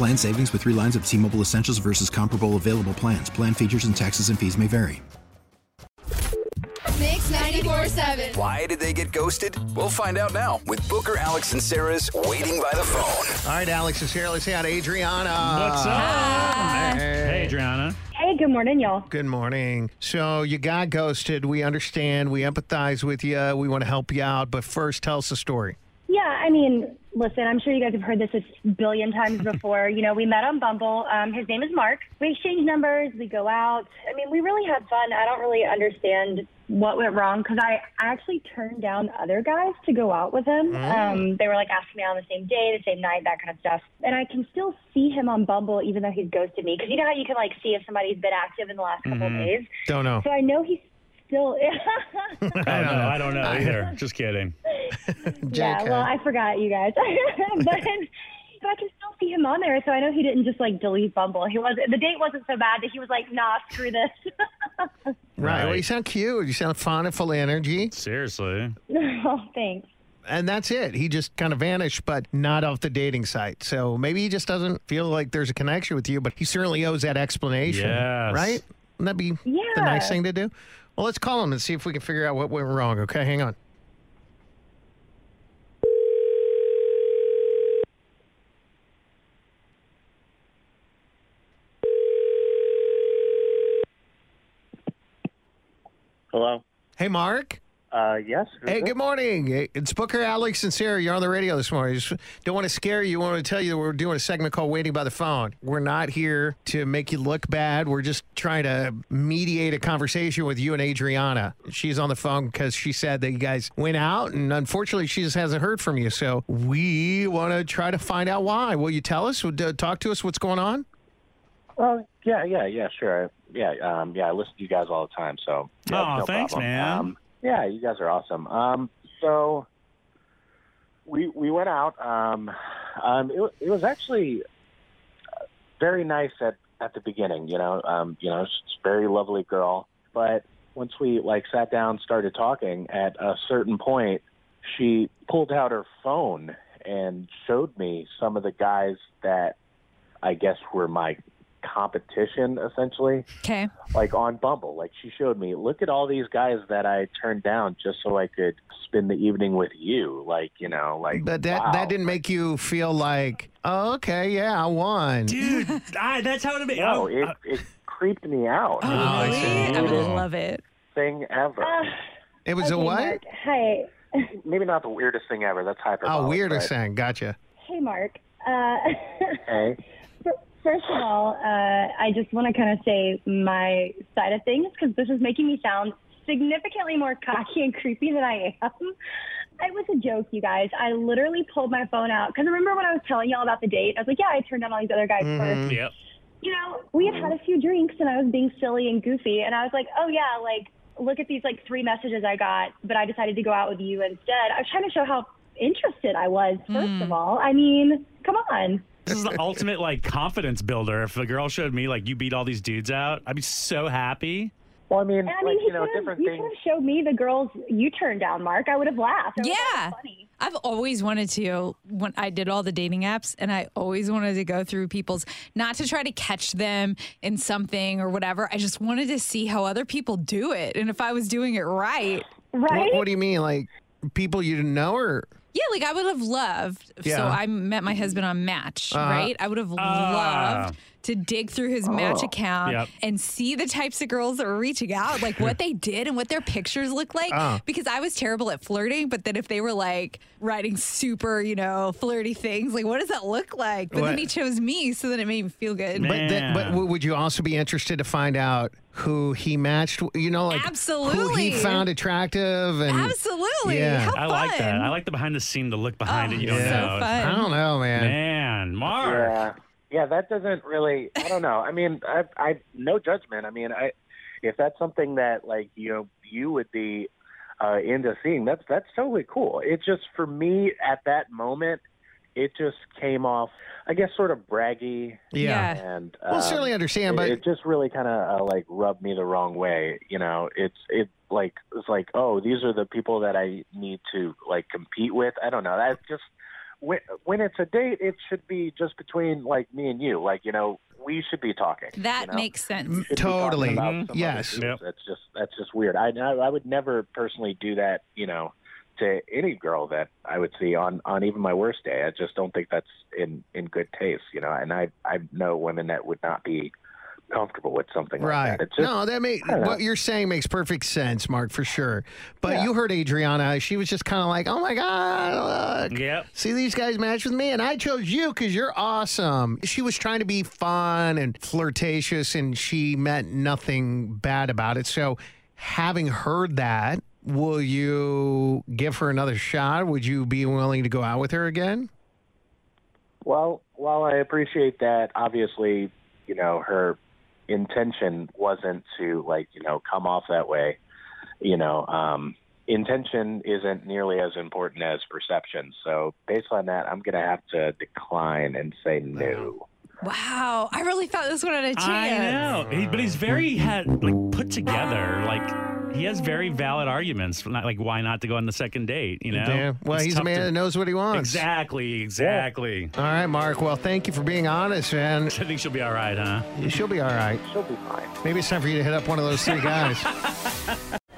Plan savings with three lines of T Mobile Essentials versus comparable available plans. Plan features and taxes and fees may vary. Mix 94.7. Why did they get ghosted? We'll find out now with Booker, Alex, and Sarah's Waiting by the Phone. All right, Alex is here. Let's say hi to Adriana. What's up? Hey, Adriana. Hey, good morning, y'all. Good morning. So you got ghosted. We understand. We empathize with you. We want to help you out. But first, tell us the story. Yeah, I mean, listen, I'm sure you guys have heard this a billion times before. you know, we met on Bumble. Um, his name is Mark. We exchange numbers. We go out. I mean, we really had fun. I don't really understand what went wrong because I actually turned down other guys to go out with him. Um, they were like asking me on the same day, the same night, that kind of stuff. And I can still see him on Bumble even though he's ghosted me because you know how you can like see if somebody's been active in the last couple of days. Don't know. So I know he's still. I don't know. I don't know either. Just kidding. Yeah, well, I forgot you guys, but but I can still see him on there, so I know he didn't just like delete Bumble. He was the date wasn't so bad that he was like, nah, screw this. Right. Well, you sound cute. You sound fun and full of energy. Seriously. oh, thanks. And that's it. He just kind of vanished, but not off the dating site. So maybe he just doesn't feel like there's a connection with you, but he certainly owes that explanation. Yes. Right? Wouldn't that be the nice thing to do? Well, let's call him and see if we can figure out what went wrong. Okay, hang on. Hello. Hey, Mark. Uh, yes. Hey, this? good morning. It's Booker, Alex, and Sarah. You're on the radio this morning. Just don't want to scare you. I want to tell you that we're doing a segment called Waiting by the Phone. We're not here to make you look bad. We're just trying to mediate a conversation with you and Adriana. She's on the phone because she said that you guys went out, and unfortunately, she just hasn't heard from you. So we want to try to find out why. Will you tell us? Uh, talk to us what's going on? Oh, yeah, yeah, yeah, sure. Yeah, um, yeah. I listen to you guys all the time, so. Yeah, Aw, no thanks, problem. man. Um, yeah, you guys are awesome. Um, so we we went out. Um, um, it, it was actually very nice at at the beginning. You know, um, you know, she's a very lovely girl. But once we like sat down, started talking, at a certain point, she pulled out her phone and showed me some of the guys that I guess were my competition essentially Okay. like on Bumble. Like she showed me, look at all these guys that I turned down just so I could spend the evening with you. Like, you know, like But that, wow. that didn't make you feel like, oh, okay, yeah, I won. Dude, I, that's how it made No, I- it it creeped me out. It was I the see. I would love it. thing ever. Uh, It was a what? Mark. Hi. Maybe not the weirdest thing ever. That's hyperbolic. Oh, weirdest but- thing. Gotcha. Hey, Mark. Uh, Hey. Fir- First of all, uh, I just want to kind of say my side of things because this is making me sound significantly more cocky and creepy than I am. It was a joke, you guys. I literally pulled my phone out because remember when I was telling y'all about the date? I was like, yeah, I turned down all these other guys first. Yep. You know, we had had a few drinks and I was being silly and goofy, and I was like, oh yeah, like look at these like three messages I got, but I decided to go out with you instead. I was trying to show how interested I was. First of all, I mean, come on. This is the ultimate like confidence builder. If a girl showed me like you beat all these dudes out, I'd be so happy. Well, I mean, I like, mean, he you know, could have different you things. could have showed me the girls you turned down, Mark. I would have laughed. Would've it Yeah. funny. I've always wanted to when I did all the dating apps and I always wanted to go through people's not to try to catch them in something or whatever. I just wanted to see how other people do it and if I was doing it right. Right? What, what do you mean? Like people you didn't know or Yeah, like I would have loved. So I met my husband on Match, Uh-huh. right? I would have loved to dig through his Match Oh. account Yep. and see the types of girls that were reaching out, like what they did and what their pictures looked like. Oh. Because I was terrible at flirting, but then if they were like writing super, you know, flirty things, like what does that look like? But What? then he chose me, so then it made me feel good. But then, but Man. would you also be interested to find out who he matched? You know, like absolutely who he found attractive and Absolutely. Yeah. How I like that. I like the behind the scene, the look behind Oh, it. You don't oh, so know. fun. I don't know, man. Man, Mark. Yeah, yeah, that doesn't really. I don't know. I mean, I, I no judgment. I mean, I if that's something that like you know you would be uh, into seeing, that's that's totally cool. It just for me at that moment, it just came off, I guess, sort of braggy. Yeah. And Well, um, certainly understand, it, but it just really kind of uh, like rubbed me the wrong way. You know, it's it like it's like oh these are the people that I need to like compete with. I don't know. That's just when when it's a date, it should be just between like me and you. Like you know, we should be talking. that you know? makes sense. We shouldn't be Totally. talking about Mhm. Yes. Yep. That's just that's just weird. I I would never personally do that. You know. To any girl that I would see on on even my worst day, I just don't think that's in in good taste, you know. And I I know women that would not be comfortable with something right. like that. It's just, no, that make I don't know. what you're saying makes perfect sense, Mark, for sure. But Yeah. you heard Adriana; she was just kind of like, "Oh my god, look, Yep. see these guys match with me, and I chose you because you're awesome." She was trying to be fun and flirtatious, and she meant nothing bad about it. So, having heard that, will you give her another shot? Would you be willing to go out with her again? Well, while I appreciate that, obviously, you know, her intention wasn't to like, you know, come off that way. You know, um, intention isn't nearly as important as perception. So based on that, I'm going to have to decline and say no. Wow. I really thought this one had a chance. I know, he, but he's very had like put together. Like he has very valid arguments. For not like why not to go on the second date. You know. Damn. Well, It's he's a man to- that knows what he wants. Exactly. Exactly. All right, Mark. Well, thank you for being honest, man. I think she'll be all right, huh? She'll be all right. She'll be fine. Maybe it's time for you to hit up one of those three guys.